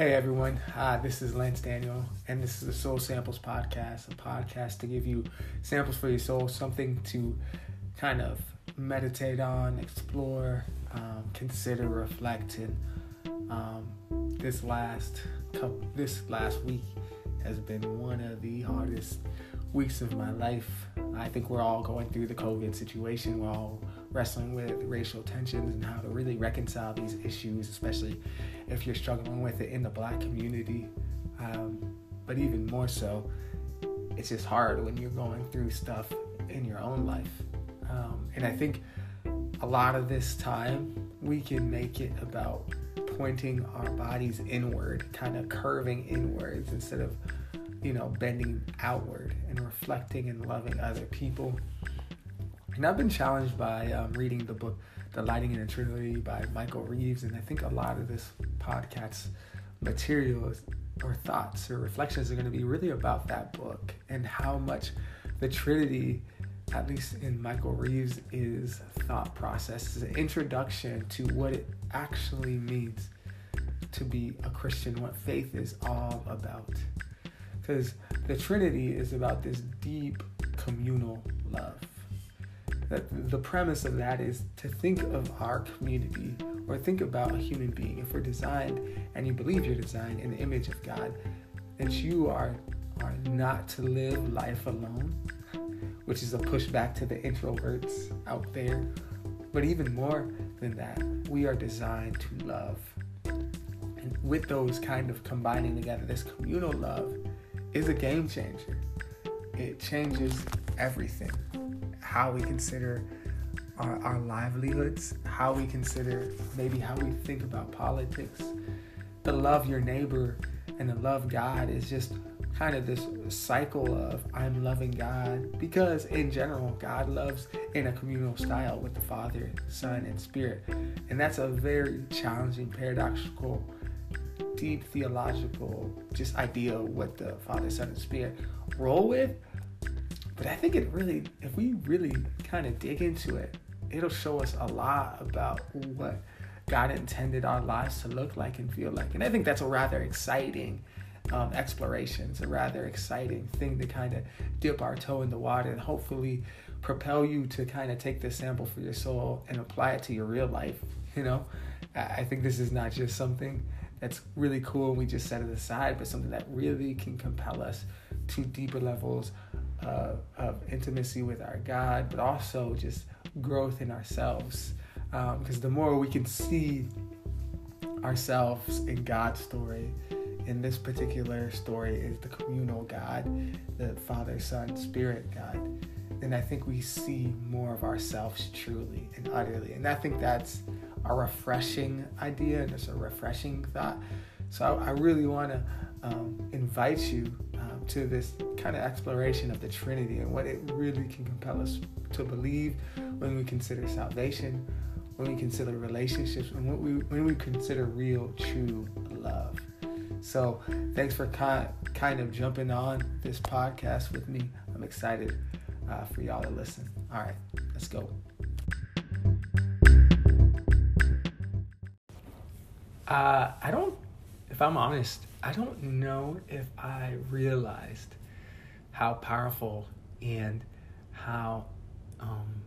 Hey everyone, uh, this is Lance Daniel, and this is the Soul Samples Podcast, a podcast to give you samples for your soul, something to kind of meditate on, explore, um, consider, reflect. And um, this last couple, this last week has been one of the hardest weeks of my life. I think we're all going through the COVID situation. We're all wrestling with racial tensions and how to really reconcile these issues, especially if you're struggling with it in the black community. Um, but even more so, it's just hard when you're going through stuff in your own life. Um, and I think a lot of this time we can make it about pointing our bodies inward, kind of curving inwards instead of, you know, bending outward and reflecting and loving other people. And I've been challenged by um, reading the book Delighting in the Trinity by Michael Reeves, and I think a lot of this podcast material or thoughts or reflections are going to be really about that book and how much the Trinity, at least in Michael Reeves' is thought process, is an introduction to what it actually means to be a Christian, what faith is all about. Because the Trinity is about this deep communal love that the premise of that is to think of our community or think about a human being. If we're designed and you believe you're designed in the image of God, that you are are not to live life alone, which is a pushback to the introverts out there. But even more than that, we are designed to love. And with those kind of combining together, this communal love is a game changer. It changes everything how we consider our, our livelihoods, how we consider maybe how we think about politics. The love your neighbor and the love God is just kind of this cycle of I'm loving God because in general God loves in a communal style with the Father, Son, and Spirit. And that's a very challenging, paradoxical, deep theological just idea of what the Father, Son, and Spirit roll with. But I think it really, if we really kind of dig into it, it'll show us a lot about what God intended our lives to look like and feel like. And I think that's a rather exciting um, exploration. It's a rather exciting thing to kind of dip our toe in the water and hopefully propel you to kind of take this sample for your soul and apply it to your real life. You know, I think this is not just something that's really cool and we just set it aside, but something that really can compel us to deeper levels of intimacy with our God, but also just growth in ourselves. Because um, the more we can see ourselves in God's story, in this particular story is the communal God, the Father, Son, Spirit God. And I think we see more of ourselves truly and utterly. And I think that's a refreshing idea and it's a refreshing thought. So I, I really want to um, invite you um, to this kind of exploration of the Trinity and what it really can compel us to believe when we consider salvation, when we consider relationships, and when we when we consider real, true love. So, thanks for kind kind of jumping on this podcast with me. I'm excited uh, for y'all to listen. All right, let's go. Uh, I don't, if I'm honest, I don't know if I realized how powerful and how um,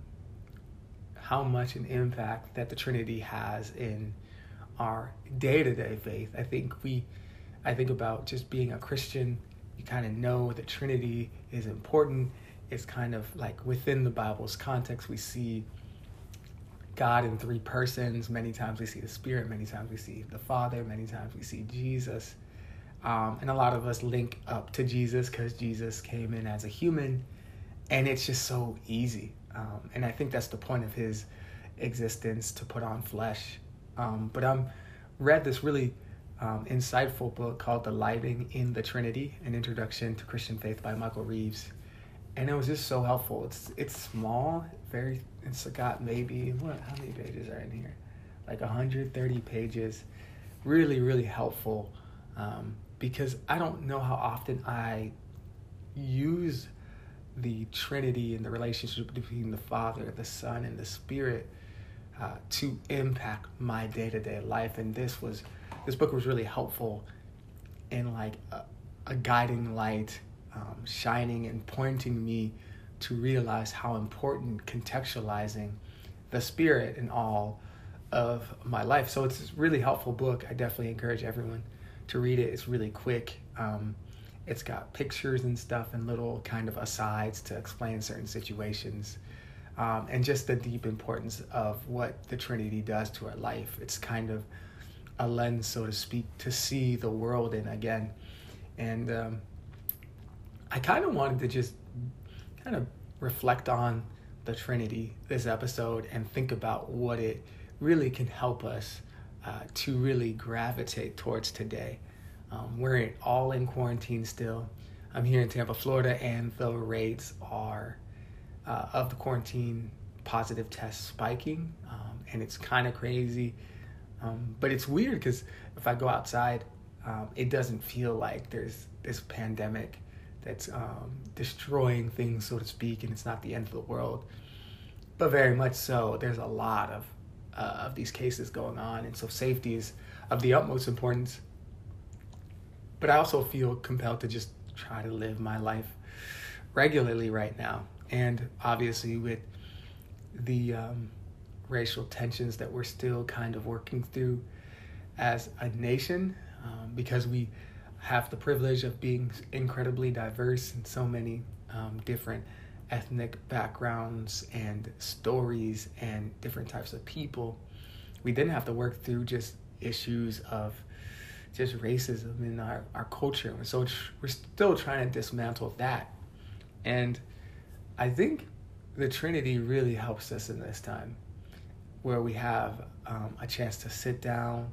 how much an impact that the Trinity has in our day-to-day faith. I think we I think about just being a Christian, you kind of know the Trinity is important. It's kind of like within the Bible's context we see God in three persons. Many times we see the Spirit, many times we see the Father, many times we see Jesus. Um, and a lot of us link up to Jesus because Jesus came in as a human, and it's just so easy. Um, and I think that's the point of his existence to put on flesh. Um, but I'm read this really um, insightful book called Delighting in the Trinity An Introduction to Christian Faith by Michael Reeves. And it was just so helpful. It's it's small, very it's got maybe what how many pages are in here? Like 130 pages. Really, really helpful. Um, because I don't know how often I use the Trinity and the relationship between the Father, the Son, and the Spirit uh, to impact my day to day life. And this was this book was really helpful and like a, a guiding light um, shining and pointing me to realize how important contextualizing the spirit in all of my life. So it's a really helpful book. I definitely encourage everyone to read it. It's really quick. Um, it's got pictures and stuff and little kind of asides to explain certain situations. Um, and just the deep importance of what the Trinity does to our life. It's kind of a lens, so to speak, to see the world in again. And um, I kind of wanted to just kind of reflect on the Trinity this episode and think about what it really can help us uh, to really gravitate towards today. Um, we're all in quarantine still. I'm here in Tampa, Florida, and the rates are uh, of the quarantine positive tests spiking, um, and it's kind of crazy. Um, but it's weird because if I go outside, um, it doesn't feel like there's this pandemic that's um, destroying things, so to speak, and it's not the end of the world. But very much so, there's a lot of uh, of these cases going on, and so safety is of the utmost importance. But I also feel compelled to just try to live my life regularly right now, and obviously with the um, racial tensions that we're still kind of working through as a nation, um, because we have the privilege of being incredibly diverse in so many um, different ethnic backgrounds and stories and different types of people. We didn't have to work through just issues of just racism in our, our culture. So we're still trying to dismantle that. And I think the Trinity really helps us in this time where we have um, a chance to sit down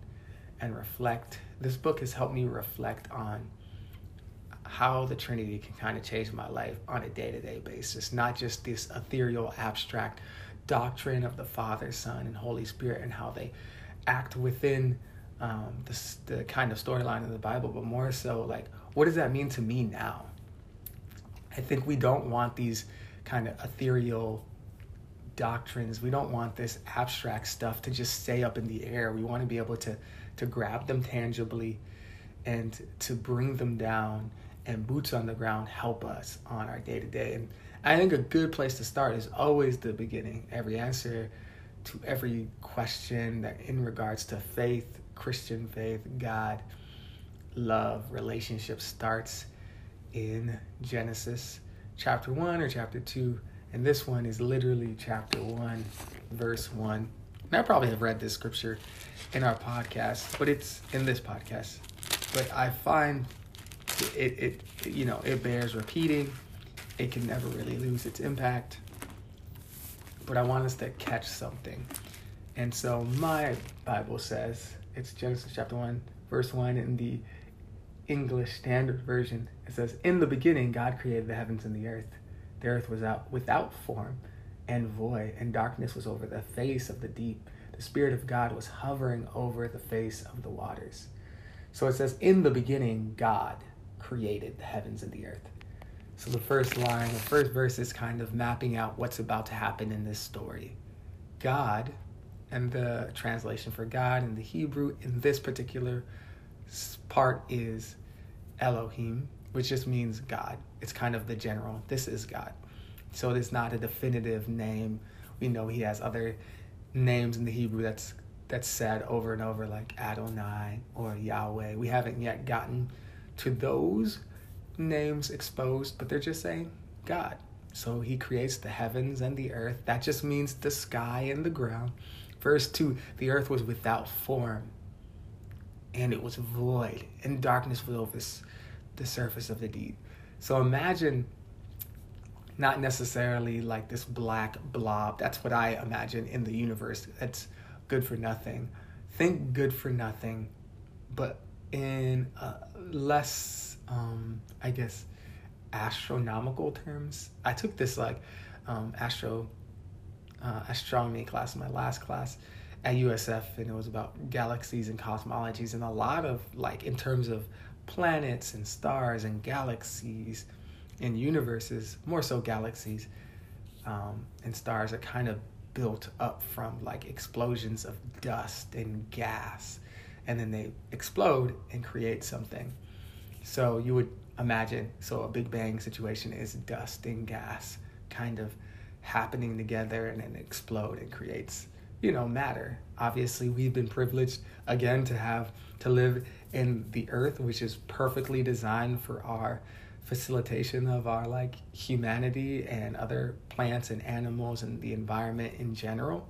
and reflect. This book has helped me reflect on how the Trinity can kind of change my life on a day to day basis, not just this ethereal, abstract doctrine of the Father, Son, and Holy Spirit and how they act within um, the, the kind of storyline of the Bible, but more so like, what does that mean to me now? I think we don't want these kind of ethereal doctrines. We don't want this abstract stuff to just stay up in the air. We want to be able to to grab them tangibly and to bring them down and boots on the ground help us on our day to day. And I think a good place to start is always the beginning. Every answer to every question that in regards to faith, Christian faith, God, love, relationship starts in Genesis chapter 1 or chapter 2. And this one is literally chapter 1, verse 1. And I probably have read this scripture in our podcast, but it's in this podcast. But I find it, it, you know, it bears repeating. It can never really lose its impact. But I want us to catch something. And so my Bible says, it's Genesis chapter 1, verse 1 in the English Standard Version. It says, In the beginning, God created the heavens and the earth. The earth was out without form and void, and darkness was over the face of the deep. The Spirit of God was hovering over the face of the waters. So it says, In the beginning, God created the heavens and the earth. So the first line, the first verse is kind of mapping out what's about to happen in this story. God and the translation for God in the Hebrew in this particular part is Elohim, which just means God. It's kind of the general. This is God. So it is not a definitive name. We know he has other names in the Hebrew that's that's said over and over like Adonai or Yahweh. We haven't yet gotten to those names exposed, but they're just saying God. So he creates the heavens and the earth. That just means the sky and the ground. Verse 2 The earth was without form, and it was void, and darkness was over the surface of the deep. So imagine not necessarily like this black blob. That's what I imagine in the universe. That's good for nothing. Think good for nothing, but in uh, less, um, I guess, astronomical terms. I took this like um, astro uh, astronomy class in my last class at USF, and it was about galaxies and cosmologies, and a lot of like in terms of planets and stars and galaxies and universes, more so galaxies um, and stars, are kind of built up from like explosions of dust and gas, and then they explode and create something. So you would imagine, so a Big Bang situation is dust and gas kind of happening together and then explode and creates, you know, matter. Obviously, we've been privileged again to have to live in the earth, which is perfectly designed for our facilitation of our like humanity and other plants and animals and the environment in general.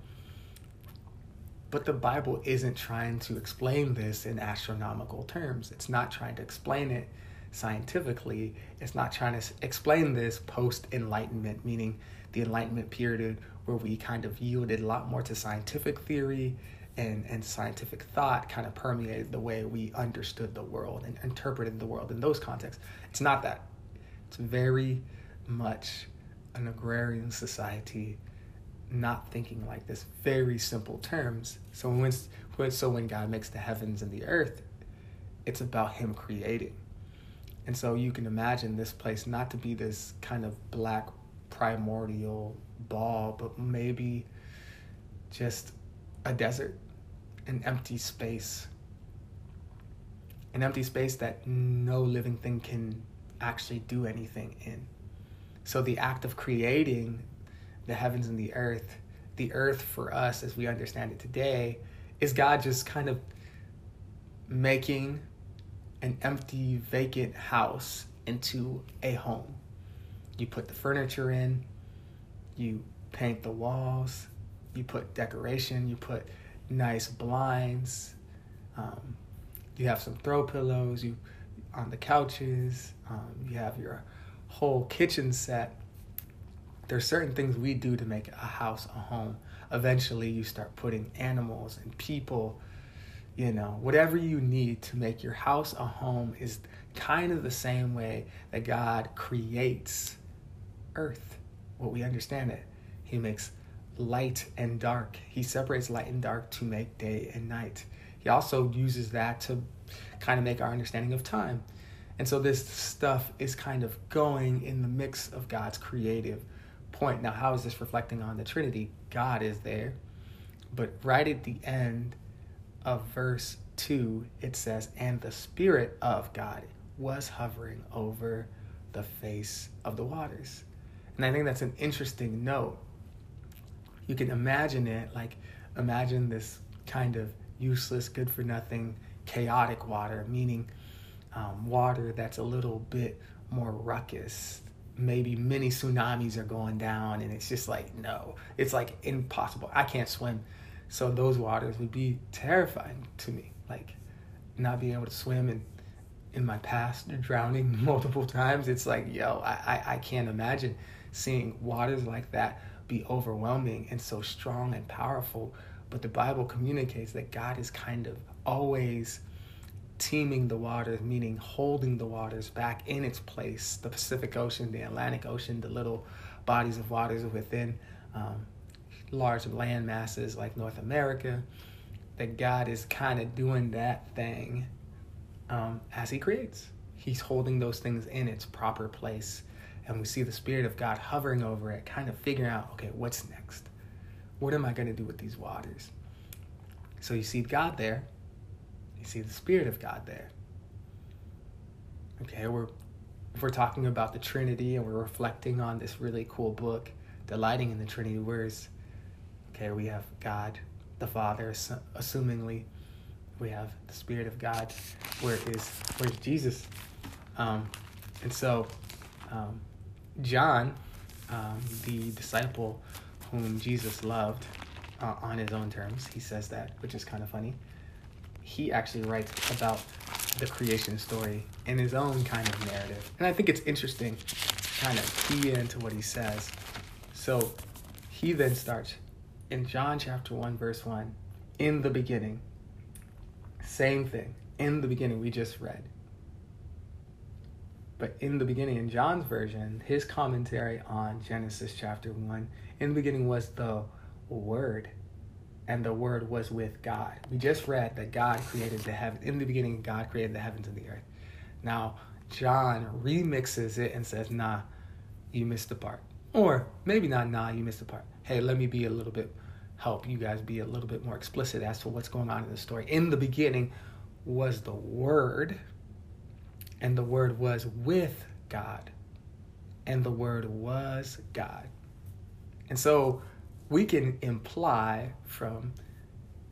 But the Bible isn't trying to explain this in astronomical terms. It's not trying to explain it scientifically. It's not trying to explain this post enlightenment, meaning the enlightenment period where we kind of yielded a lot more to scientific theory and, and scientific thought kind of permeated the way we understood the world and interpreted the world in those contexts. It's not that. It's very much an agrarian society not thinking like this very simple terms. So when so when God makes the heavens and the earth, it's about Him creating. And so you can imagine this place not to be this kind of black primordial ball, but maybe just a desert, an empty space, an empty space that no living thing can actually do anything in. So the act of creating the heavens and the earth, the earth for us as we understand it today, is God just kind of making an empty, vacant house into a home. You put the furniture in, you paint the walls, you put decoration, you put nice blinds, um, you have some throw pillows, you on the couches, um, you have your whole kitchen set there's certain things we do to make a house a home. Eventually, you start putting animals and people, you know, whatever you need to make your house a home is kind of the same way that God creates earth, what we understand it. He makes light and dark. He separates light and dark to make day and night. He also uses that to kind of make our understanding of time. And so this stuff is kind of going in the mix of God's creative point. Now, how is this reflecting on the Trinity? God is there. But right at the end of verse 2, it says, And the Spirit of God was hovering over the face of the waters. And I think that's an interesting note. You can imagine it like, imagine this kind of useless, good for nothing, chaotic water, meaning um, water that's a little bit more ruckus, maybe many tsunamis are going down and it's just like no it's like impossible. I can't swim. So those waters would be terrifying to me like not being able to swim and in my past drowning multiple times. It's like yo I, I, I can't imagine seeing waters like that be overwhelming and so strong and powerful. But the bible communicates that god is kind of always teaming the waters, meaning holding the waters back in its place. The Pacific Ocean, the Atlantic Ocean, the little bodies of waters within um, large land masses like North America. That God is kind of doing that thing um, as He creates. He's holding those things in its proper place. And we see the Spirit of God hovering over it, kind of figuring out, okay, what's next? What am I going to do with these waters? So you see God there you see the Spirit of God there. Okay, we're if we're talking about the Trinity and we're reflecting on this really cool book, delighting in the Trinity, where's okay, we have God, the Father, assumingly, we have the Spirit of God. Where is where's Jesus? Um, and so, um, John, um, the disciple whom Jesus loved uh, on his own terms, he says that, which is kind of funny he actually writes about the creation story in his own kind of narrative. And I think it's interesting kind of key into what he says. So he then starts in John chapter 1, verse 1, in the beginning. Same thing. In the beginning, we just read. But in the beginning, in John's version, his commentary on Genesis chapter 1, in the beginning was the Word and the Word was with God. We just read that God created the heaven. In the beginning, God created the heavens and the earth. Now, John remixes it and says, nah, you missed the part. Or maybe not, nah, you missed the part. Hey, let me be a little bit, help you guys be a little bit more explicit as to what's going on in the story. In the beginning was the Word, and the Word was with God, and the Word was God. And so we can imply from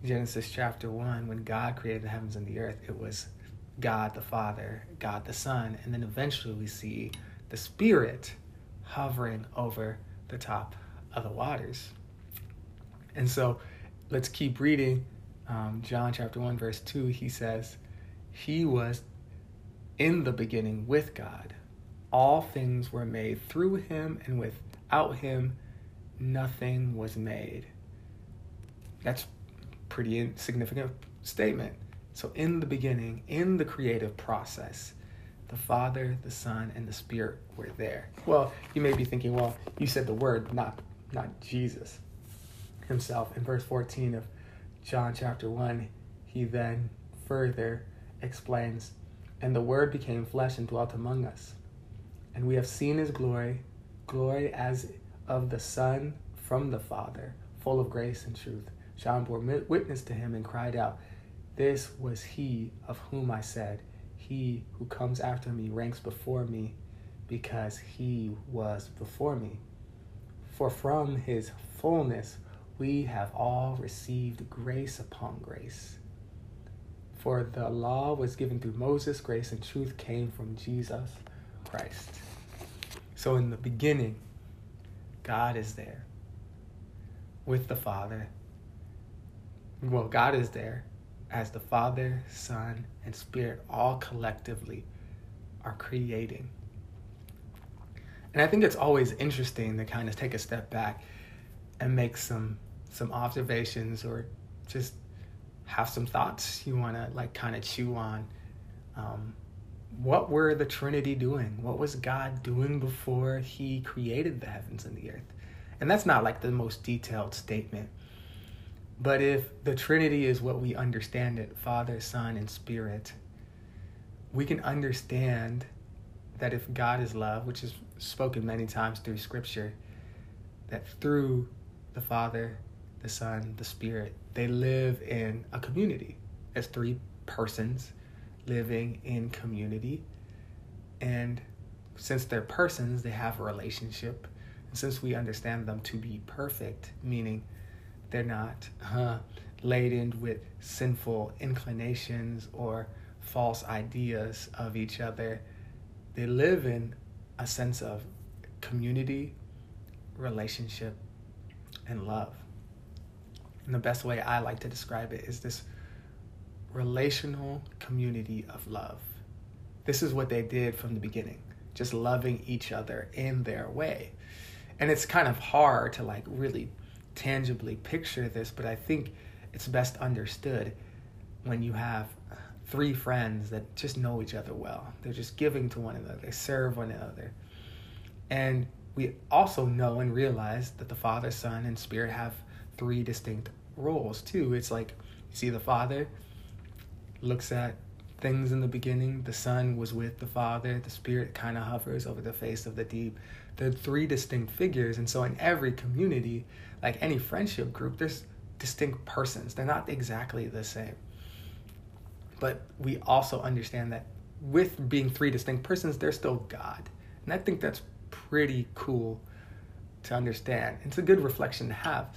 Genesis chapter 1, when God created the heavens and the earth, it was God the Father, God the Son, and then eventually we see the Spirit hovering over the top of the waters. And so let's keep reading. Um, John chapter 1, verse 2, he says, He was in the beginning with God. All things were made through him, and without him, nothing was made. That's pretty significant statement. So, in the beginning, in the creative process, the Father, the Son, and the Spirit were there. Well, you may be thinking, well, you said the word, not not Jesus himself. In verse 14 of John chapter 1, he then further explains, And the Word became flesh and dwelt among us. And we have seen his glory, glory as of the Son from the Father, full of grace and truth. John bore witness to him and cried out, This was he of whom I said, He who comes after me ranks before me, because he was before me. For from his fullness we have all received grace upon grace. For the law was given through Moses, grace and truth came from Jesus Christ. So in the beginning, God is there with the Father well, God is there as the Father, Son, and Spirit all collectively are creating. And I think it's always interesting to kind of take a step back and make some some observations or just have some thoughts you want to like kind of chew on. Um, what were the Trinity doing? What was God doing before He created the heavens and the earth? And that's not like the most detailed statement but if the Trinity is what we understand it Father, Son, and Spirit we can understand that if God is love, which is spoken many times through Scripture, that through the Father, the Son, the Spirit, they live in a community as three persons living in community. And since they're persons, they have a relationship. And since we understand them to be perfect, meaning they're not uh, laden with sinful inclinations or false ideas of each other. They live in a sense of community, relationship, and love. And the best way I like to describe it is this relational community of love. This is what they did from the beginning, just loving each other in their way. And it's kind of hard to like really tangibly picture this, but I think it's best understood when you have three friends that just know each other well. They're just giving to one another, they serve one another. And we also know and realize that the Father, Son, and Spirit have three distinct roles too. It's like you see the Father looks at things in the beginning. The Son was with the Father. The Spirit kind of hovers over the face of the deep. They're three distinct figures. And so in every community, like any friendship group, there's distinct persons. They're not exactly the same. But we also understand that with being three distinct persons, they're still God. And I think that's pretty cool to understand. It's a good reflection to have.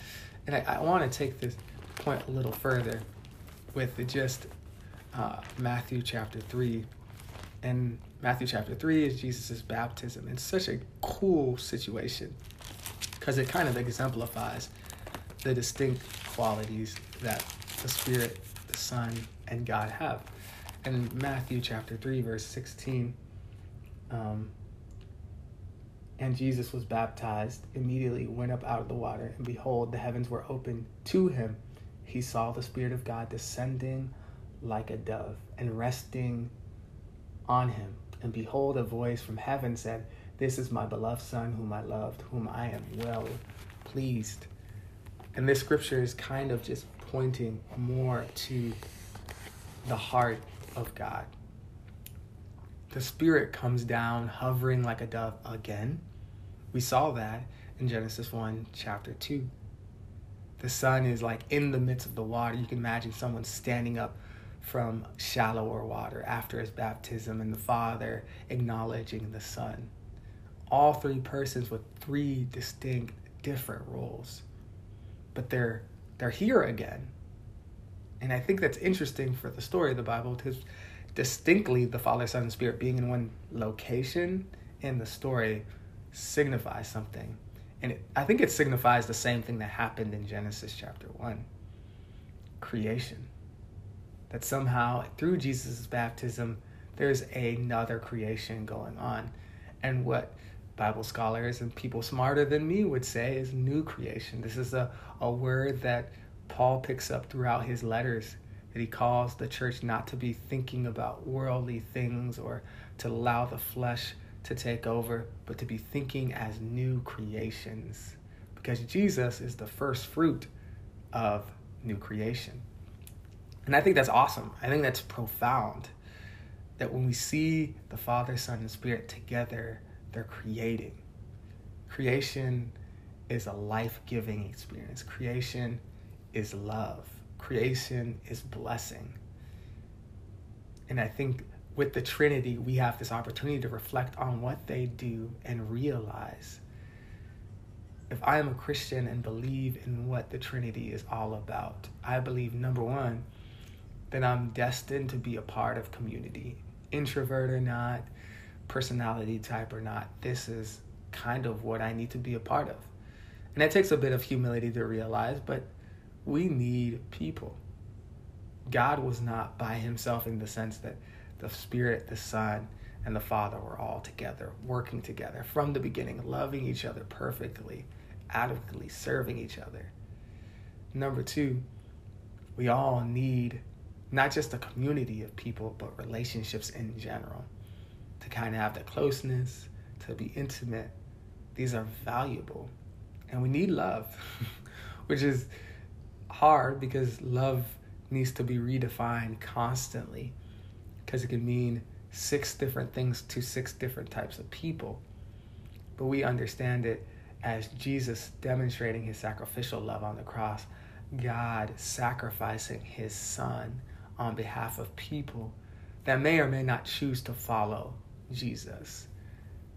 And I, I want to take this point a little further with just uh, Matthew chapter 3. And Matthew chapter 3 is Jesus' baptism. It's such a cool situation because it kind of exemplifies the distinct qualities that the Spirit, the Son, and God have. And Matthew chapter 3, verse 16, um, and Jesus was baptized, immediately went up out of the water, and behold, the heavens were opened to him. He saw the Spirit of God descending like a dove and resting on him. And behold, a voice from heaven said, This is my beloved Son, whom I loved, whom I am well pleased. And this scripture is kind of just pointing more to the heart of God. The Spirit comes down, hovering like a dove again. We saw that in Genesis 1, chapter 2. The Son is like in the midst of the water. You can imagine someone standing up from shallower water after his baptism and the Father acknowledging the Son. All three persons with three distinct different roles. But they're they're here again. And I think that's interesting for the story of the Bible because distinctly the Father, Son, and Spirit being in one location in the story signifies something. And it, I think it signifies the same thing that happened in Genesis chapter 1 creation. That somehow through Jesus' baptism, there's another creation going on. And what Bible scholars and people smarter than me would say is new creation. This is a, a word that Paul picks up throughout his letters that he calls the church not to be thinking about worldly things or to allow the flesh to take over, but to be thinking as new creations. Because Jesus is the first fruit of new creation. And I think that's awesome. I think that's profound. That when we see the Father, Son, and Spirit together, they're creating. Creation is a life giving experience, creation is love, creation is blessing. And I think with the Trinity, we have this opportunity to reflect on what they do and realize if I am a Christian and believe in what the Trinity is all about, I believe number one, that I'm destined to be a part of community, introvert or not, personality type or not. This is kind of what I need to be a part of. And it takes a bit of humility to realize, but we need people. God was not by himself in the sense that the Spirit, the Son, and the Father were all together, working together from the beginning, loving each other perfectly, adequately, serving each other. Number two, we all need not just a community of people, but relationships in general to kind of have the closeness, to be intimate. These are valuable. And we need love, which is hard because love needs to be redefined constantly because it can mean six different things to six different types of people. But we understand it as Jesus demonstrating his sacrificial love on the cross, God sacrificing his son on behalf of people that may or may not choose to follow Jesus.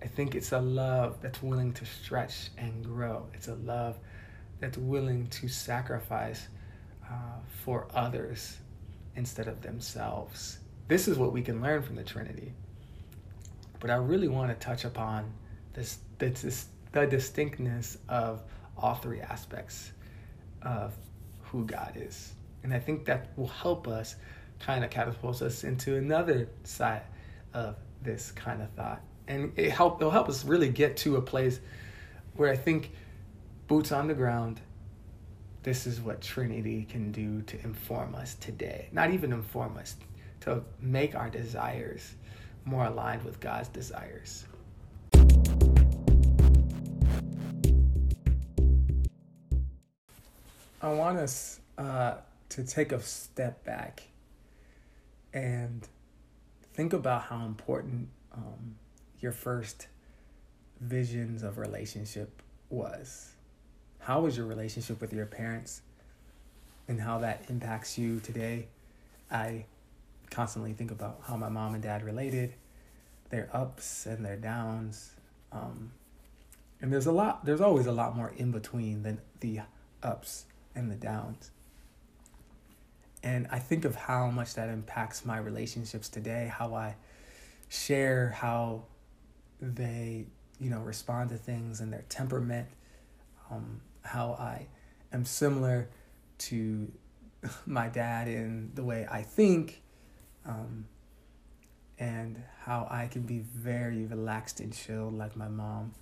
I think it's a love that's willing to stretch and grow. It's a love that's willing to sacrifice uh, for others instead of themselves. This is what we can learn from the Trinity. But I really want to touch upon this, this, the distinctness of all three aspects of who God is. And I think that will help us kind of catapults us into another side of this kind of thought. And it help it'll help us really get to a place where I think boots on the ground, this is what Trinity can do to inform us today. Not even inform us, to make our desires more aligned with God's desires. I want us uh, to take a step back and think about how important um, your first visions of relationship was. How was your relationship with your parents and how that impacts you today? I constantly think about how my mom and dad related, their ups and their downs. Um, and there's a lot, there's always a lot more in between than the ups and the downs. And I think of how much that impacts my relationships today, how I share how they, you know, respond to things and their temperament, um, how I am similar to my dad in the way I think um, and how I can be very relaxed and chill like my mom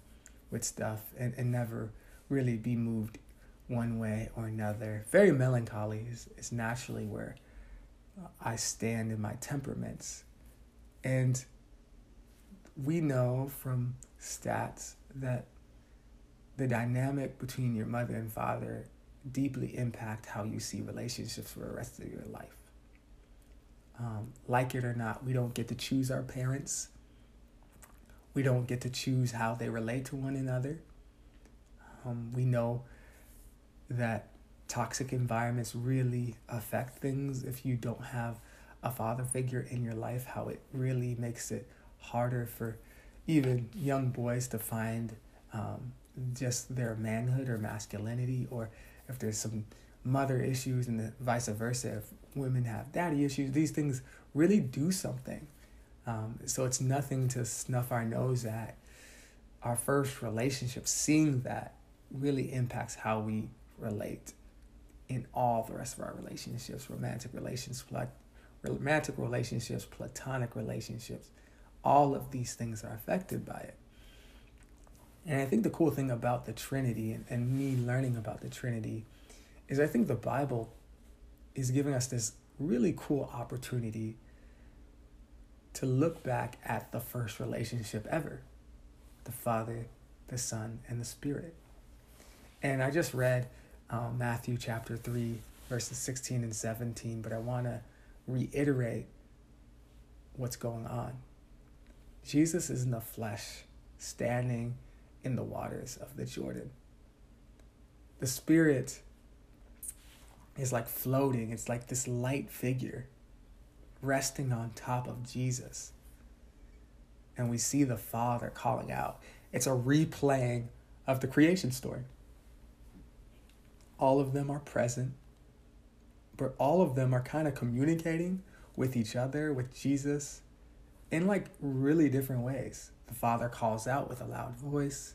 with stuff and, and never really be moved one way or another. Very melancholy is, is naturally where I stand in my temperaments. And we know from stats that the dynamic between your mother and father deeply impact how you see relationships for the rest of your life. Um, like it or not, we don't get to choose our parents. We don't get to choose how they relate to one another. Um, we know that toxic environments really affect things if you don't have a father figure in your life, how it really makes it harder for even young boys to find um, just their manhood or masculinity, or if there's some mother issues and vice versa, if women have daddy issues, these things really do something. Um, so it's nothing to snuff our nose at. Our first relationship, seeing that really impacts how we relate in all the rest of our relationships, romantic relationships, romantic relationships, platonic relationships. All of these things are affected by it. And I think the cool thing about the Trinity and, and me learning about the Trinity is I think the Bible is giving us this really cool opportunity to look back at the first relationship ever the Father, the Son, and the Spirit. And I just read um, Matthew chapter 3, verses 16 and 17, but I want to reiterate what's going on. Jesus is in the flesh, standing in the waters of the Jordan. The Spirit is like floating, it's like this light figure resting on top of Jesus. And we see the Father calling out. It's a replaying of the creation story. All of them are present, but all of them are kind of communicating with each other, with Jesus, in like really different ways. The Father calls out with a loud voice,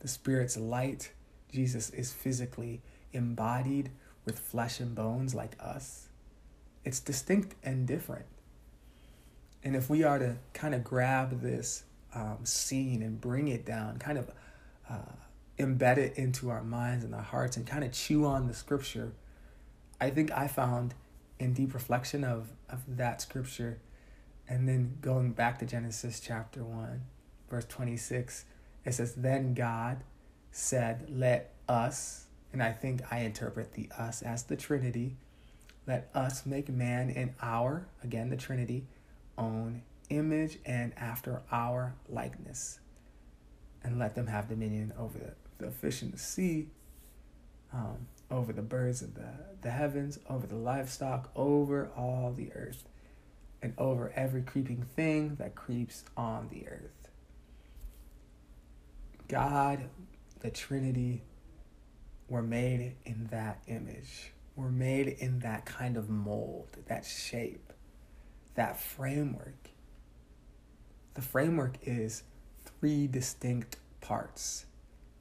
the Spirit's light. Jesus is physically embodied with flesh and bones like us. It's distinct and different. And if we are to kind of grab this um, scene and bring it down, kind of uh, embed it into our minds and our hearts, and kind of chew on the scripture, I think I found in deep reflection of, of that scripture, and then going back to Genesis chapter 1, verse 26, it says, Then God said, Let us, and I think I interpret the us as the Trinity, let us make man in our, again, the Trinity, own image and after our likeness. And let them have dominion over the, fish in the sea, um, over the birds of the, the heavens, over the livestock, over all the earth, and over every creeping thing that creeps on the earth. God, the Trinity, were made in that image were made in that kind of mold, that shape, that framework. The framework is three distinct parts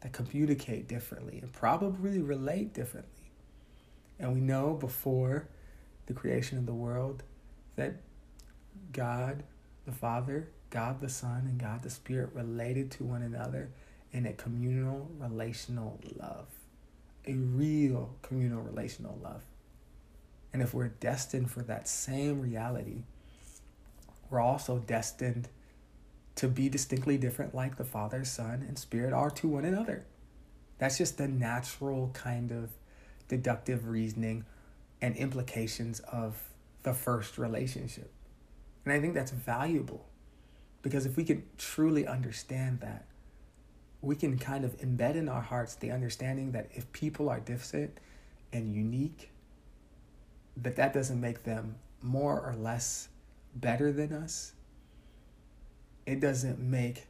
that communicate differently and probably relate differently. And we know before the creation of the world that God the Father, God the Son, and God the Spirit related to one another in a communal, relational love a real communal relational love. And if we're destined for that same reality, we're also destined to be distinctly different, like the Father, Son, and Spirit are to one another. That's just the natural kind of deductive reasoning and implications of the first relationship. And I think that's valuable because if we can truly understand that, we can kind of embed in our hearts the understanding that if people are different and unique, that that doesn't make them more or less better than us. It doesn't make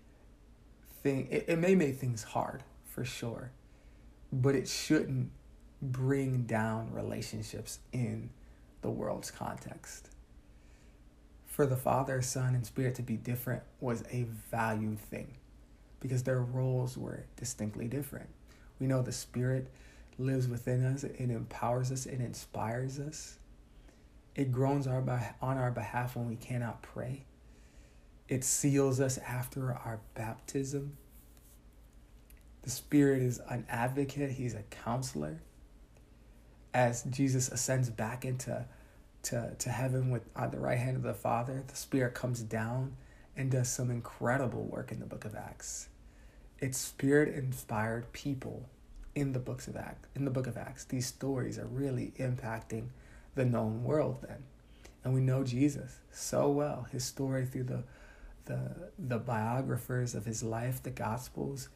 thing it, it may make things hard for sure, but it shouldn't bring down relationships in the world's context. For the Father, Son, and Spirit to be different was a valued thing because their roles were distinctly different. We know the Spirit lives within us, it empowers us, it inspires us. It groans our on our behalf when we cannot pray. It seals us after our baptism. The Spirit is an advocate, He's a counselor. As Jesus ascends back into to, to heaven with on the right hand of the Father, the Spirit comes down and does some incredible work in the book of Acts it's spirit inspired people in the books of Acts in the book of Acts. These stories are really impacting the known world then. And we know Jesus so well. His story through the the the biographers of his life, the gospels,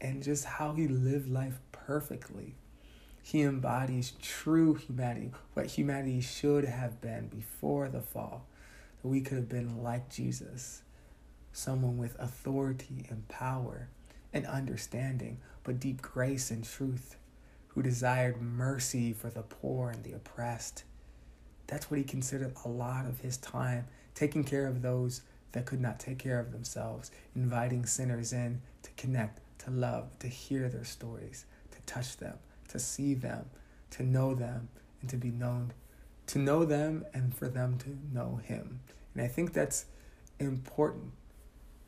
and just how he lived life perfectly. He embodies true humanity, what humanity should have been before the fall. That we could have been like Jesus, someone with authority and power and understanding, but deep grace and truth, who desired mercy for the poor and the oppressed. That's what he considered a lot of his time, taking care of those that could not take care of themselves, inviting sinners in to connect, to love, to hear their stories, to touch them, to see them, to know them, and to be known, to know them and for them to know him. And I think that's important.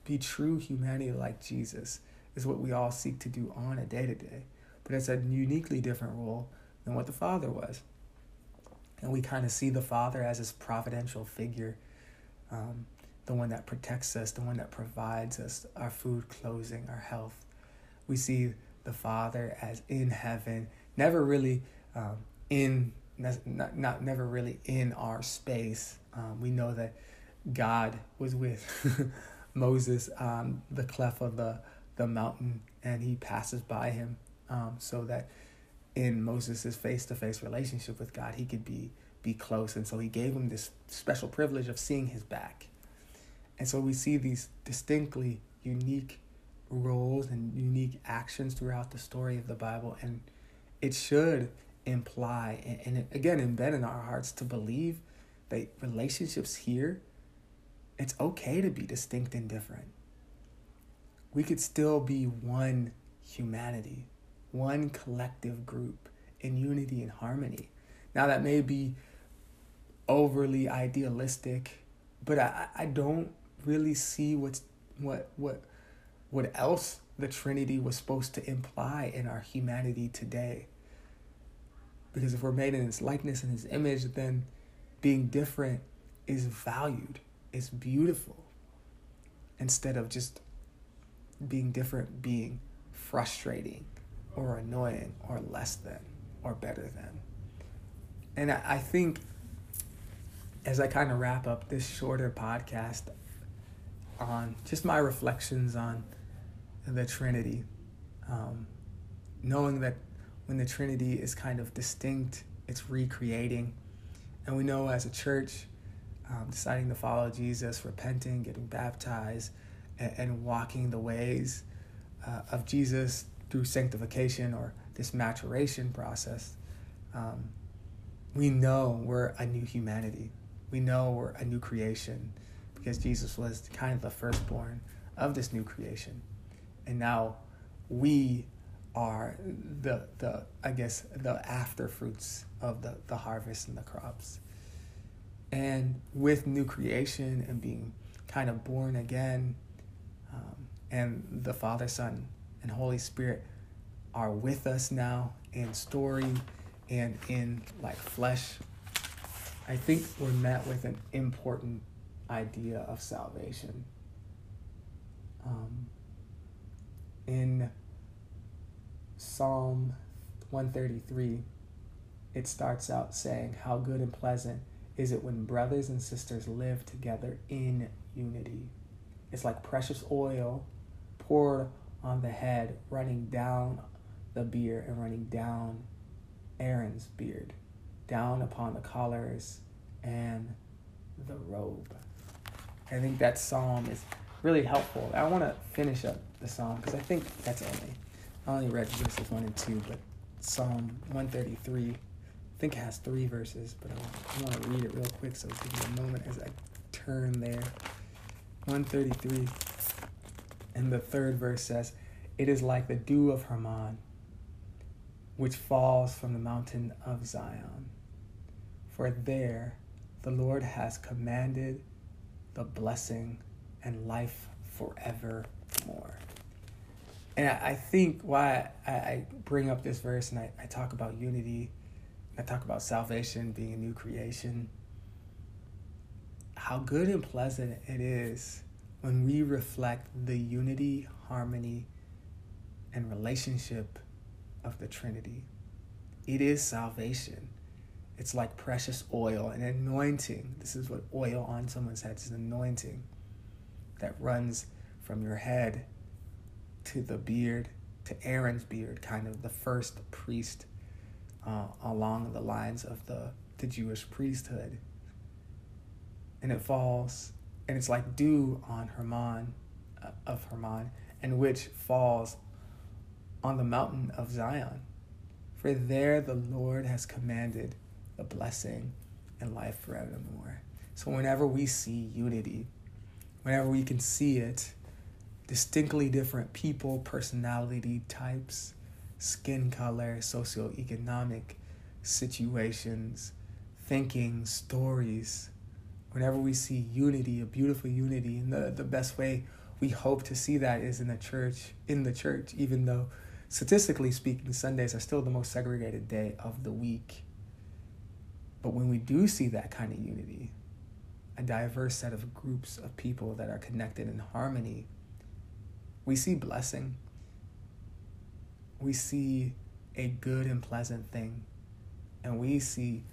Be true humanity like Jesus is what we all seek to do on a day to day, but it's a uniquely different role than what the Father was. And we kind of see the Father as this providential figure. Um, the one that protects us, the one that provides us our food, clothing, our health. We see the Father as in heaven, never really um, in, not, not never really in our space. Um, we know that God was with Moses on the cleft of the, the mountain and he passes by him um, so that in Moses' face to face relationship with God, he could be, be close. And so he gave him this special privilege of seeing his back and so we see these distinctly unique roles and unique actions throughout the story of the Bible. And it should imply and, and again embed in our hearts to believe that relationships here, it's okay to be distinct and different. We could still be one humanity, one collective group in unity and harmony. Now, that may be overly idealistic, but I, I don't really see what's what what what else the Trinity was supposed to imply in our humanity today. Because if we're made in his likeness and his image, then being different is valued, it's beautiful. Instead of just being different being frustrating or annoying or less than or better than. And I think as I kind of wrap up this shorter podcast, on just my reflections on the Trinity. Um, knowing that when the Trinity is kind of distinct, it's recreating. And we know as a church, um, deciding to follow Jesus, repenting, getting baptized, and, and walking the ways uh, of Jesus through sanctification or this maturation process, um, we know we're a new humanity. We know we're a new creation because Jesus was kind of the firstborn of this new creation. And now we are the the I guess the after fruits of the, the harvest and the crops. And with new creation and being kind of born again, um, and the Father, Son, and Holy Spirit are with us now in story and in like flesh, I think we're met with an important idea of salvation. Um, in Psalm 133, it starts out saying, How good and pleasant is it when brothers and sisters live together in unity. It's like precious oil poured on the head, running down the beard and running down Aaron's beard, down upon the collars and the robe. I think that psalm is really helpful. I want to finish up the psalm because I think that's only I only read verses one and two, but Psalm one thirty three, I think it has three verses, but I want to read it real quick. So give me a moment as I turn there. One thirty three, and the third verse says, "It is like the dew of Hermon, which falls from the mountain of Zion, for there the Lord has commanded." The blessing and life forevermore. And I, think why I, bring up this verse and I talk about unity, I talk about salvation being a new creation, how good and pleasant it is when we reflect the unity, harmony, and relationship of the Trinity. It is salvation. It's like precious oil, an anointing. This is what oil on someone's head is an anointing that runs from your head to the beard, to Aaron's beard, kind of the first priest uh, along the lines of the the Jewish priesthood, and it falls, and it's like dew on Hermon, uh, of Hermon, and which falls on the mountain of Zion. For there the Lord has commanded the blessing and life forevermore. So whenever we see unity, whenever we can see it, distinctly different people, personality types, skin color, socioeconomic situations, thinking, stories, whenever we see unity, a beautiful unity, and the, the best way we hope to see that is in the church, in the church, even though statistically speaking, Sundays are still the most segregated day of the week. But when we do see that kind of unity, a diverse set of groups of people that are connected in harmony, we see blessing. We see a good and pleasant thing. And we see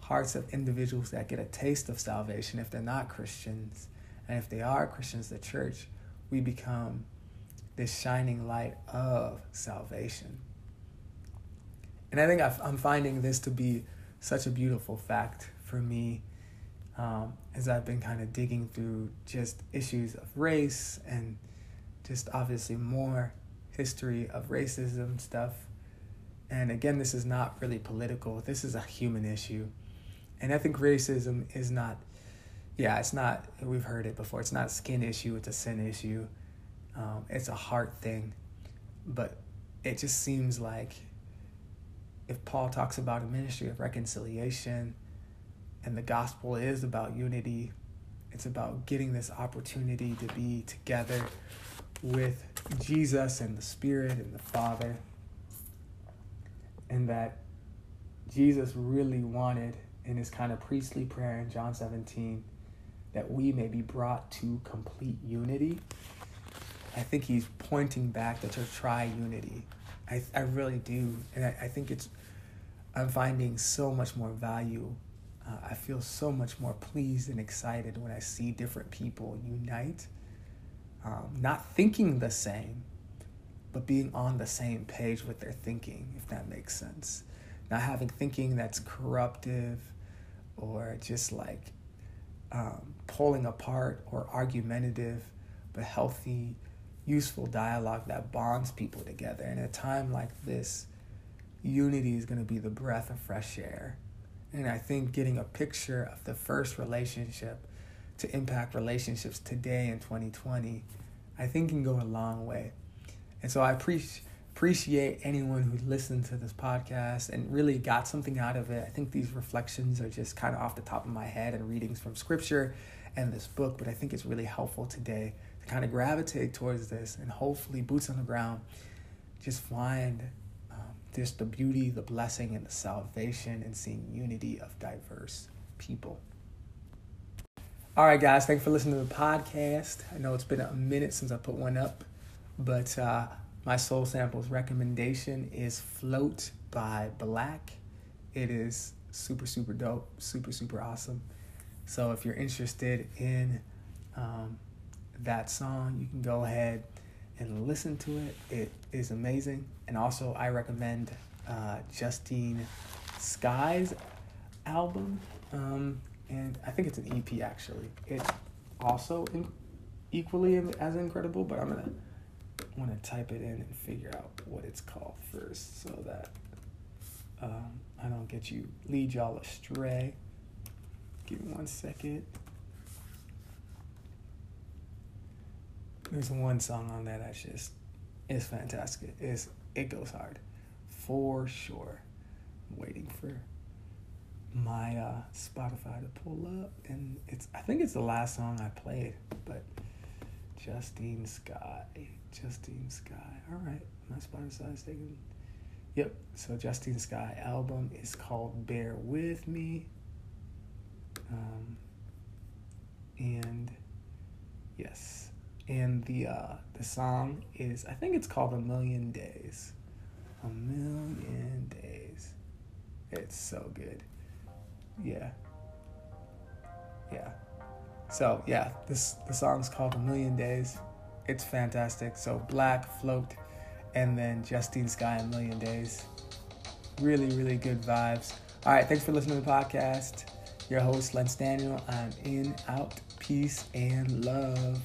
hearts of individuals that get a taste of salvation if they're not Christians. And if they are Christians, the church, we become this shining light of salvation. And I think I'm finding this to be such a beautiful fact for me um, as I've been kind of digging through just issues of race and just obviously more history of racism stuff. And again, this is not really political, this is a human issue. And I think racism is not, yeah, it's not, we've heard it before, it's not a skin issue, it's a sin issue. Um, it's a heart thing, but it just seems like if Paul talks about a ministry of reconciliation and the gospel is about unity, it's about getting this opportunity to be together with Jesus and the Spirit and the Father. And that Jesus really wanted in his kind of priestly prayer in John 17 that we may be brought to complete unity I think he's pointing back to triunity. I, I really do. And I, I think it's, I'm finding so much more value. Uh, I feel so much more pleased and excited when I see different people unite, um, not thinking the same, but being on the same page with their thinking, if that makes sense. Not having thinking that's corruptive or just like um, pulling apart or argumentative, but healthy useful dialogue that bonds people together. And at a time like this, unity is going to be the breath of fresh air. And I think getting a picture of the first relationship to impact relationships today in 2020, I think can go a long way. And so I appreciate appreciate anyone who listened to this podcast and really got something out of it. I think these reflections are just kind of off the top of my head and readings from scripture and this book, but I think it's really helpful today to kind of gravitate towards this and hopefully boots on the ground just find just the beauty the blessing and the salvation and seeing unity of diverse people. All right guys thanks for listening to the podcast. I know it's been a minute since i put one up but uh, my soul samples recommendation is float by black. It is super super dope super super awesome. So if you're interested in um, that song, you can go ahead and listen to it. It is amazing. And also, I recommend uh, Justine Skye's album. Um, and I think it's an EP actually. It's also in, equally as incredible, but I'm gonna want to type it in and figure out what it's called first so that um, I don't get you lead y'all astray. Give me one second. There's one song on there that's just it's fantastic. It's it goes hard, for sure. I'm waiting for my uh, Spotify to pull up, and it's I think it's the last song I played, but Justine Skye, Justine Skye. All right, my Spotify is taking. Yep. So Justine Skye album is called "Bear with Me," um, and yes and the uh, the song is I think it's called A Million Days. A Million Days. It's so good. Yeah. Yeah. So yeah, this the song's called A Million Days. It's fantastic. So Black Float and then Justine Skye A Million Days. Really, really good vibes. All right, thanks for listening to the podcast. Your host, Lance Daniel. I'm in, out, peace, and love.